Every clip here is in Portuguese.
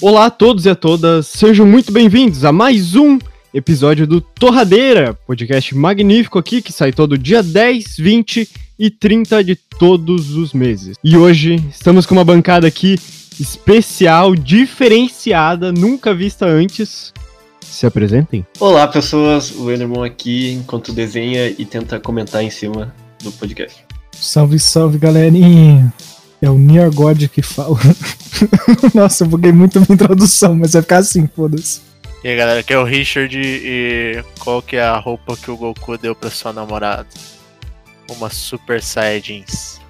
Olá a todos e a todas, sejam muito bem-vindos a mais um episódio do Torradeira, podcast magnífico aqui que sai todo dia 10, 20 e 30 de todos os meses. E hoje estamos com uma bancada aqui especial, diferenciada, nunca vista antes. Se apresentem. Olá, pessoas. O Enderman aqui, enquanto desenha e tenta comentar em cima do podcast. Salve, salve, galerinha. É o Near God que fala. Nossa, eu buguei muito a minha introdução, mas vai ficar assim, foda-se. E aí, galera, aqui é o Richard e qual que é a roupa que o Goku deu pra sua namorada? Uma Super Saiyajin jeans.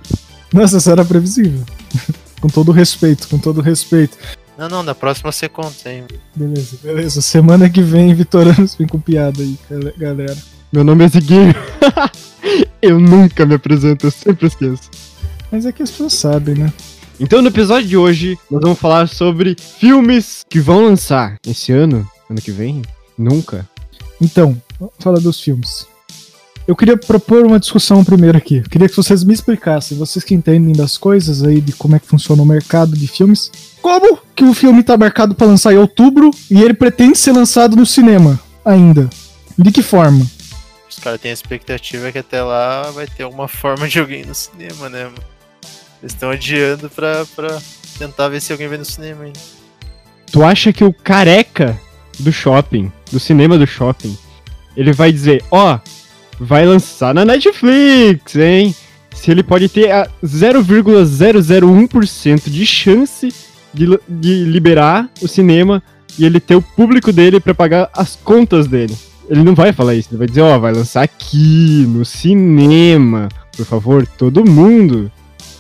Nossa, isso era previsível. com todo respeito, com todo respeito. Não, não, na próxima você conta, hein? Beleza, beleza. Semana que vem, Vitoranos vem com piada aí, galera. Meu nome é Ziguinho. eu nunca me apresento, eu sempre esqueço. Mas é que as pessoas sabem, né? Então, no episódio de hoje, nós vamos falar sobre filmes que vão lançar esse ano, ano que vem, nunca. Então, vamos falar dos filmes. Eu queria propor uma discussão primeiro aqui. Eu queria que vocês me explicassem, vocês que entendem das coisas aí, de como é que funciona o mercado de filmes, como que o filme tá marcado para lançar em outubro e ele pretende ser lançado no cinema ainda? De que forma? Os caras têm a expectativa que até lá vai ter alguma forma de alguém no cinema, né? Eles estão adiando pra, pra tentar ver se alguém vem no cinema ainda. Tu acha que o careca do shopping, do cinema do shopping, ele vai dizer, ó, oh, vai lançar na Netflix, hein? Se ele pode ter a 0,001% de chance de, de liberar o cinema e ele ter o público dele para pagar as contas dele. Ele não vai falar isso, ele vai dizer, ó, oh, vai lançar aqui, no cinema. Por favor, todo mundo,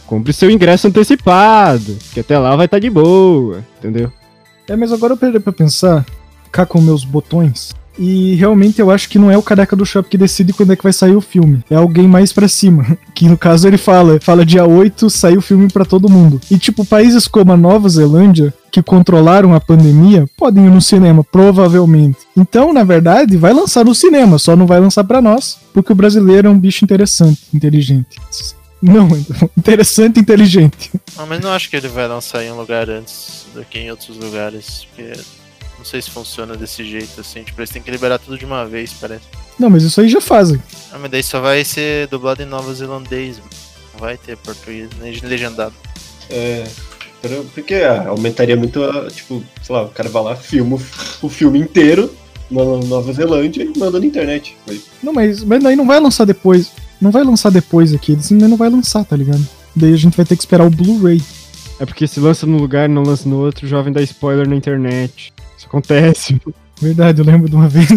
compre seu ingresso antecipado, que até lá vai estar tá de boa, entendeu? É, mas agora eu perdi pra pensar, cá com meus botões, e realmente eu acho que não é o careca do shopping que decide quando é que vai sair o filme. É alguém mais pra cima. Que no caso ele fala, fala dia 8 sai o filme para todo mundo. E tipo, países como a Nova Zelândia, que controlaram a pandemia, podem ir no cinema, provavelmente. Então, na verdade, vai lançar no cinema, só não vai lançar para nós, porque o brasileiro é um bicho interessante, inteligente. Não, interessante e inteligente. Não, mas não acho que ele vai lançar em um lugar antes do que em outros lugares, porque não sei se funciona desse jeito, assim. Tipo, eles têm que liberar tudo de uma vez, parece. Não, mas isso aí já fazem. Ah, mas daí só vai ser dublado em nova zelandês. Não vai ter português, nem legendado. É. Porque ah, aumentaria muito, a, tipo, sei lá, o cara vai lá, filma o filme inteiro na Nova Zelândia e manda na internet. Não, mas, mas daí não vai lançar depois. Não vai lançar depois aqui, eles ainda não vai lançar, tá ligado? Daí a gente vai ter que esperar o Blu-ray. É porque se lança num lugar e não lança no outro, o jovem dá spoiler na internet. Isso acontece. Verdade, eu lembro de uma vez.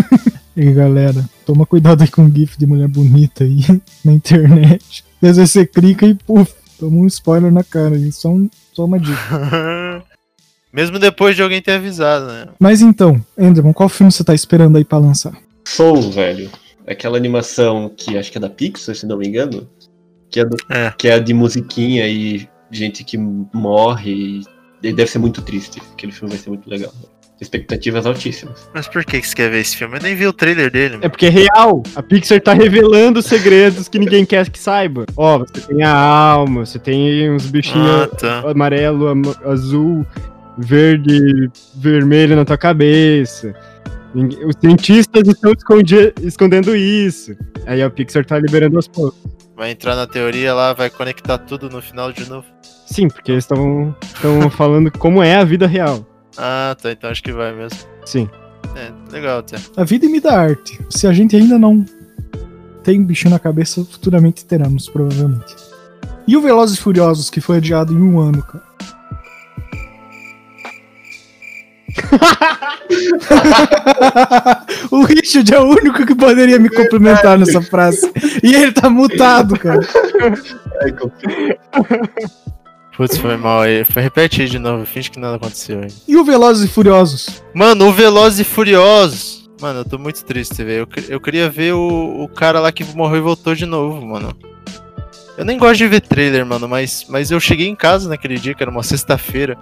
e aí, galera, toma cuidado aí com o GIF de mulher bonita aí na internet. Às vezes você clica e puf, toma um spoiler na cara. Só, um, só uma dica. Mesmo depois de alguém ter avisado, né? Mas então, Enderman, qual filme você tá esperando aí pra lançar? Soul, velho. Aquela animação que acho que é da Pixar, se não me engano. Que é, do, é. Que é de musiquinha e gente que morre ele deve ser muito triste. Aquele filme vai ser muito legal. Expectativas altíssimas. Mas por que você quer ver esse filme? Eu nem vi o trailer dele. Mano. É porque é real. A Pixar tá revelando segredos que ninguém quer que saiba. Ó, você tem a alma, você tem uns bichinhos ah, tá. amarelo, azul, verde, vermelho na tua cabeça. Os cientistas estão escondendo isso. Aí a Pixar tá liberando aos poucos. Vai entrar na teoria lá, vai conectar tudo no final de novo. Sim, porque eles estão falando como é a vida real. Ah, tá. Então acho que vai mesmo. Sim. É, legal até. A vida imita a arte. Se a gente ainda não tem bicho na cabeça, futuramente teremos, provavelmente. E o Velozes e Furiosos, que foi adiado em um ano, cara? o Richard é o único que poderia me cumprimentar nessa frase. E ele tá mutado, cara. Putz, foi mal aí. Foi repetir de novo, finge que nada aconteceu aí. E o Velozes e Furiosos? Mano, o Velozes e Furiosos. Mano, eu tô muito triste, velho. Eu, eu queria ver o, o cara lá que morreu e voltou de novo, mano. Eu nem gosto de ver trailer, mano, mas, mas eu cheguei em casa naquele dia, que era uma sexta-feira,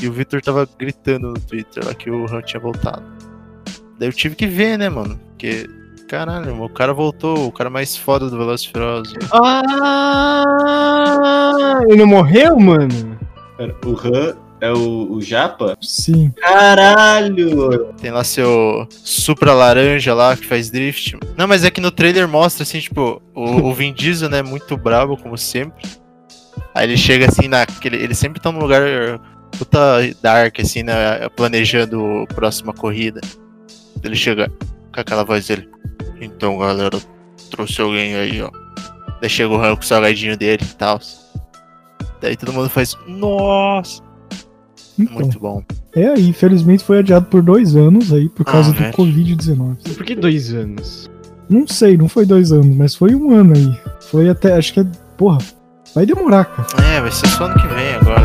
e o Victor tava gritando no Twitter lá que o Han tinha voltado. Daí eu tive que ver, né, mano? Porque Caralho, o cara voltou, o cara mais foda do Velozes Furiosos. Ah, ele não morreu, mano? O Han é o, o Japa? Sim. Caralho! Tem lá seu Supra laranja lá que faz drift. Não, mas é que no trailer mostra assim, tipo, o, o Vin Diesel, né, muito bravo, como sempre. Aí ele chega assim naquele. Ele sempre tá num lugar puta dark, assim, né? Planejando a próxima corrida. Ele chega com aquela voz dele. Então, galera, trouxe alguém aí, ó. Daí chega o Han com o salgadinho dele e tal. Daí todo mundo faz. Nossa! Então, Muito bom. é aí, infelizmente foi adiado por dois anos aí, por causa Ah, do velho. Covid-19. Por que dois anos? Não sei, não foi dois anos, mas foi um ano aí. Foi até, acho que é. Porra, vai demorar, cara. É, vai ser só ano que vem agora.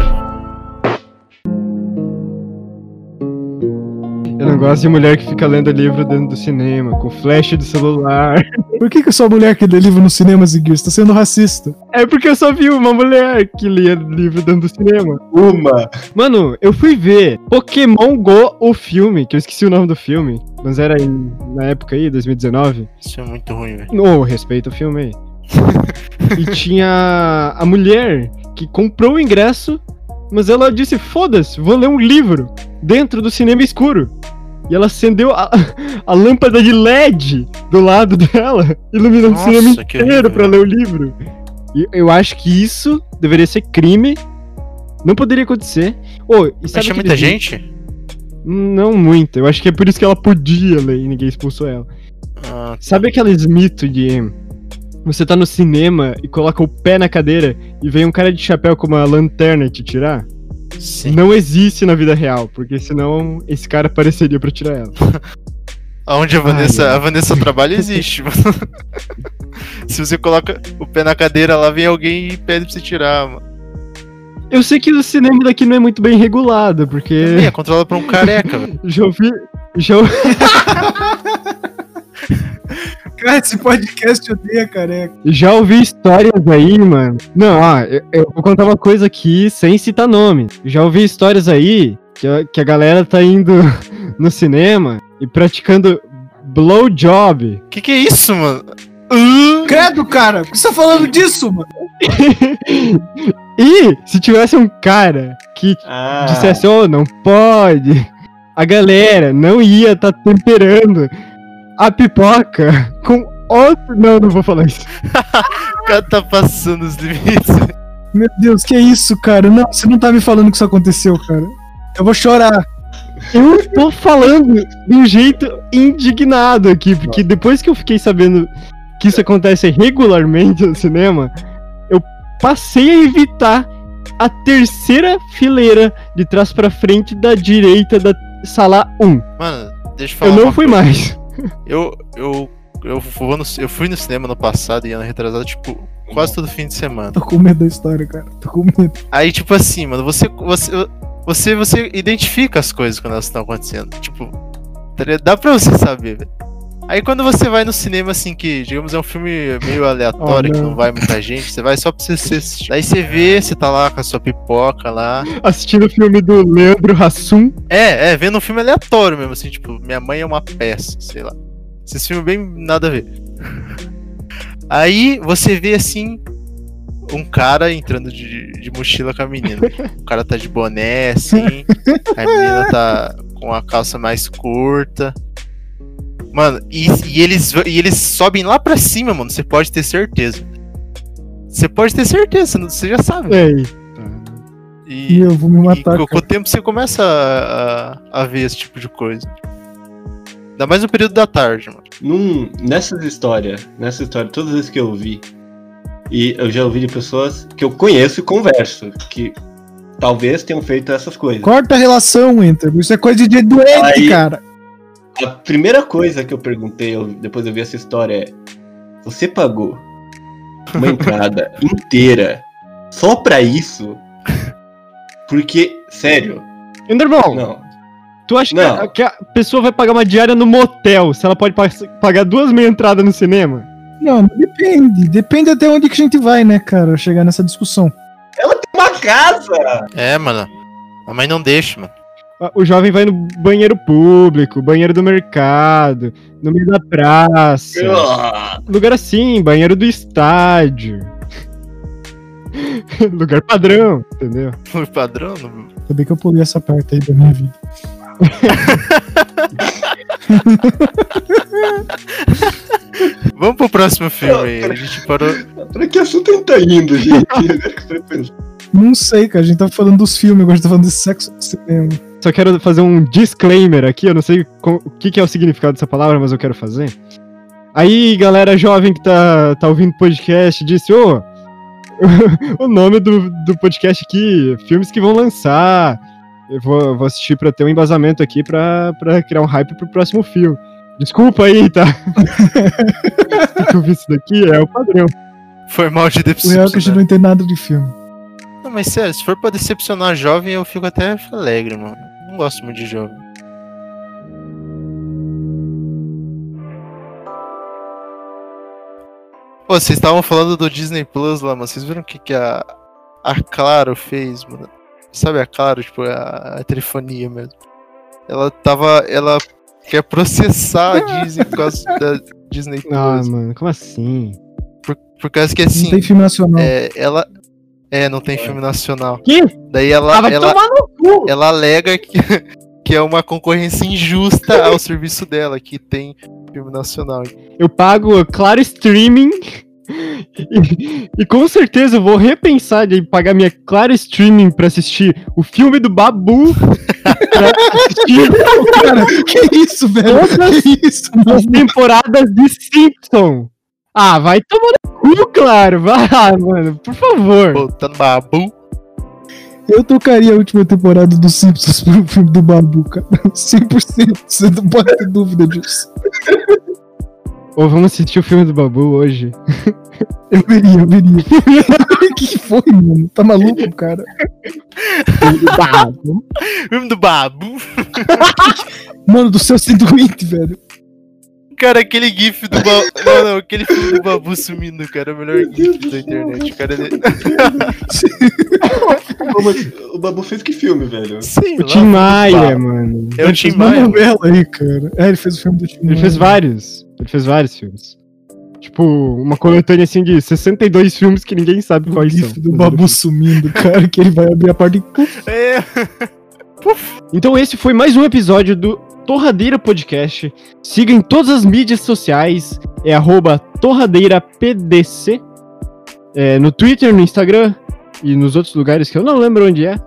Gosto de mulher que fica lendo livro dentro do cinema, com flash do celular. Por que, que só mulher que lê livro no cinema, Ziguir? Você tá sendo racista. É porque eu só vi uma mulher que lia livro dentro do cinema. Uma! Mano, eu fui ver Pokémon Go, o filme, que eu esqueci o nome do filme, mas era em- na época aí, 2019. Isso é muito ruim, velho. No, respeito o filme aí. e tinha a mulher que comprou o ingresso, mas ela disse: foda-se, vou ler um livro dentro do cinema escuro. E ela acendeu a, a lâmpada de LED do lado dela, iluminando Nossa, o cinema inteiro pra ler o livro. E eu acho que isso deveria ser crime. Não poderia acontecer. Ô, e Mas sabe aquele muita gente? Não muito. Eu acho que é por isso que ela podia ler e ninguém expulsou ela. Ah, Sabe aqueles mitos de você tá no cinema e coloca o pé na cadeira e vem um cara de chapéu com uma lanterna te tirar? Sim. Não existe na vida real, porque senão esse cara apareceria pra tirar ela. Aonde a Vanessa, Ai, a Vanessa trabalha existe, mano. Se você coloca o pé na cadeira, lá vem alguém e pede pra você tirar, mano. Eu sei que o cinema daqui não é muito bem regulado, porque É, controla pra um careca, velho. já ouvi. Já, ouvi- Cara, esse podcast odeia careca. já ouvi histórias aí, mano. Não, ó, eu, eu vou contar uma coisa aqui sem citar nome. Já ouvi histórias aí que a, que a galera tá indo no cinema e praticando blowjob. Que que é isso, mano? Ah, Credo, cara! Por que você tá falando disso, mano? E se tivesse um cara que Ah, dissesse, oh, não pode, a galera não ia tá temperando a pipoca com outro. Não, não vou falar isso. o cara tá passando os limites. Meu Deus, que isso, cara? Não, você não tá me falando que isso aconteceu, cara. Eu vou chorar. Eu tô falando de um jeito indignado aqui, porque depois que eu fiquei sabendo que isso acontece regularmente no cinema, eu passei a evitar a terceira fileira de trás pra frente da direita da sala 1. Mano, deixa eu falar Eu não fui coisa. mais. Eu, eu, eu, vou no- eu fui no cinema no passado e ano retrasado, tipo, quase todo fim de semana. Tô com medo da história, cara. Tô com medo. Aí, tipo assim, mano, você, você, você, você identifica as coisas quando elas estão acontecendo. Tipo, dá pra você saber, velho. Aí quando você vai no cinema, assim, que, digamos, é um filme meio aleatório, Oh, que não. vai muita gente, você vai só pra você você assistir. Aí você vê, você tá lá com a sua pipoca lá. Assistindo o filme do Leandro Hassum. É, é, vendo um filme aleatório mesmo, assim, tipo, Minha Mãe é uma Peça, sei lá. Esse filme bem nada a ver. Aí você vê, assim, um cara entrando de, de mochila com a menina. O cara tá de boné, assim, a menina tá com a calça mais curta. Mano, e, e eles, e eles sobem lá pra cima, mano, você pode ter certeza. Você pode ter certeza, você já sabe. Ei. E E, eu vou me matar, com, o tempo você começa a, a- a ver esse tipo de coisa. Ainda mais no período da tarde, mano. num, nessas histórias, nessa história, todas as vezes que eu ouvi, e eu já ouvi de pessoas que eu conheço e converso, que talvez tenham feito essas coisas. Corta a relação, Enter. Isso é coisa de doente, Aí- cara. A primeira coisa que eu perguntei, eu- depois eu vi essa história, é: Você pagou uma entrada inteira só pra isso? Porque, sério, Enderbol, não. tu acha que a, que a pessoa vai pagar uma diária no motel se ela pode pa- pagar duas meia entradas no cinema? Não, depende. Depende até onde que a gente vai, né, cara? Chegar nessa discussão. Uma casa! É, mano. A mãe não deixa, mano. O jovem vai no banheiro público, banheiro do mercado, no meio da praça. Ah, Lugar assim, banheiro do estádio. Lugar padrão, entendeu? O padrão. não- Ainda bem que eu pulei essa parte aí da minha vida. Vamos pro próximo filme aí. A gente parou. Pra que assunto a gente tá indo, gente? Não sei, cara. A gente tá falando dos filmes, agora a gente tá falando de sexo no cinema. Só quero fazer um disclaimer aqui. Eu não sei o que, que é o significado dessa palavra, mas eu quero fazer. Aí, galera jovem que tá, tá ouvindo podcast, disse: Ô, oh, o nome do, do podcast aqui, filmes que vão lançar. Eu vou, vou assistir pra ter um embasamento aqui pra, pra criar um hype pro próximo filme. Desculpa aí, tá? eu vi isso daqui, é o padrão. Foi mal de decepcionar. O real é que a gente não entende nada de filme. Não, mas sério, se for pra decepcionar jovem, eu fico até alegre, mano. Não gosto muito de jovem. Pô, vocês estavam falando do Disney Plus lá, mano. Vocês viram o que, que a, a Claro fez, mano? Sabe a Claro, tipo, a, a telefonia mesmo. Ela tava. Ela quer processar a Disney por causa da Disney Plus. Ah, mano, como assim? Por, por causa que assim. Não tem filme nacional. É, ela. É, não tem filme nacional. Que? Daí ela. Ah, ela, ela alega que, que é uma concorrência injusta ao serviço dela, que tem filme nacional. Eu pago claro streaming. E, e, com certeza eu vou repensar de pagar minha Claro Streaming pra assistir o filme do Babu. assistir. Cara, que isso, velho? Todas que isso, as temporadas de Simpson. Ah, vai tomar no cu, claro. Vai, mano, por favor. Botando Babu. Eu tocaria a última temporada do Simpsons pro filme do Babu, cara. 100%. Você não pode ter dúvida disso. Ou vamos assistir o filme do Babu hoje. Eu veria, eu veria. O que foi, mano? Tá maluco, cara? Filme do Babu. Filme do Babu. Mano, do céu sem doente, velho. Cara, aquele gif do Babu. Não, não, aquele filme do Babu sumindo, cara. É o melhor gif da internet. Cara, ele... o Babu fez que filme, velho? Sim, o Tim Maia, mano. É o Tim Maia. novela aí, cara. É, ele fez o filme do Tim Maia. Ele fez vários. Ele fez vários filmes. Tipo, uma coletânea assim de 62 filmes que ninguém sabe o quais são. do Babu sumindo, cara, que ele vai abrir a porta e. É. então esse foi mais um episódio do Torradeira Podcast. Siga em todas as mídias sociais, é torradeirapdc. É, no Twitter, no Instagram e nos outros lugares que eu não lembro onde é.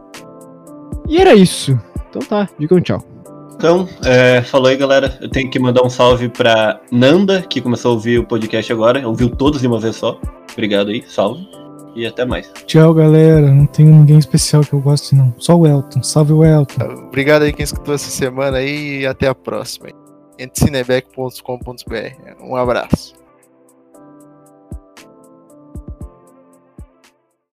E era isso. Então tá, digam tchau. Então, é, falou aí, galera. Eu tenho que mandar um salve pra Nanda, que começou a ouvir o podcast agora. Ouviu todos de uma vez só. Obrigado aí, salve. E até mais. Tchau, galera. Não tem ninguém especial que eu goste, não. Só o Elton. Salve o Elton. Obrigado aí quem escutou essa semana aí e até a próxima. Entre cinebeck.com.br. Um abraço.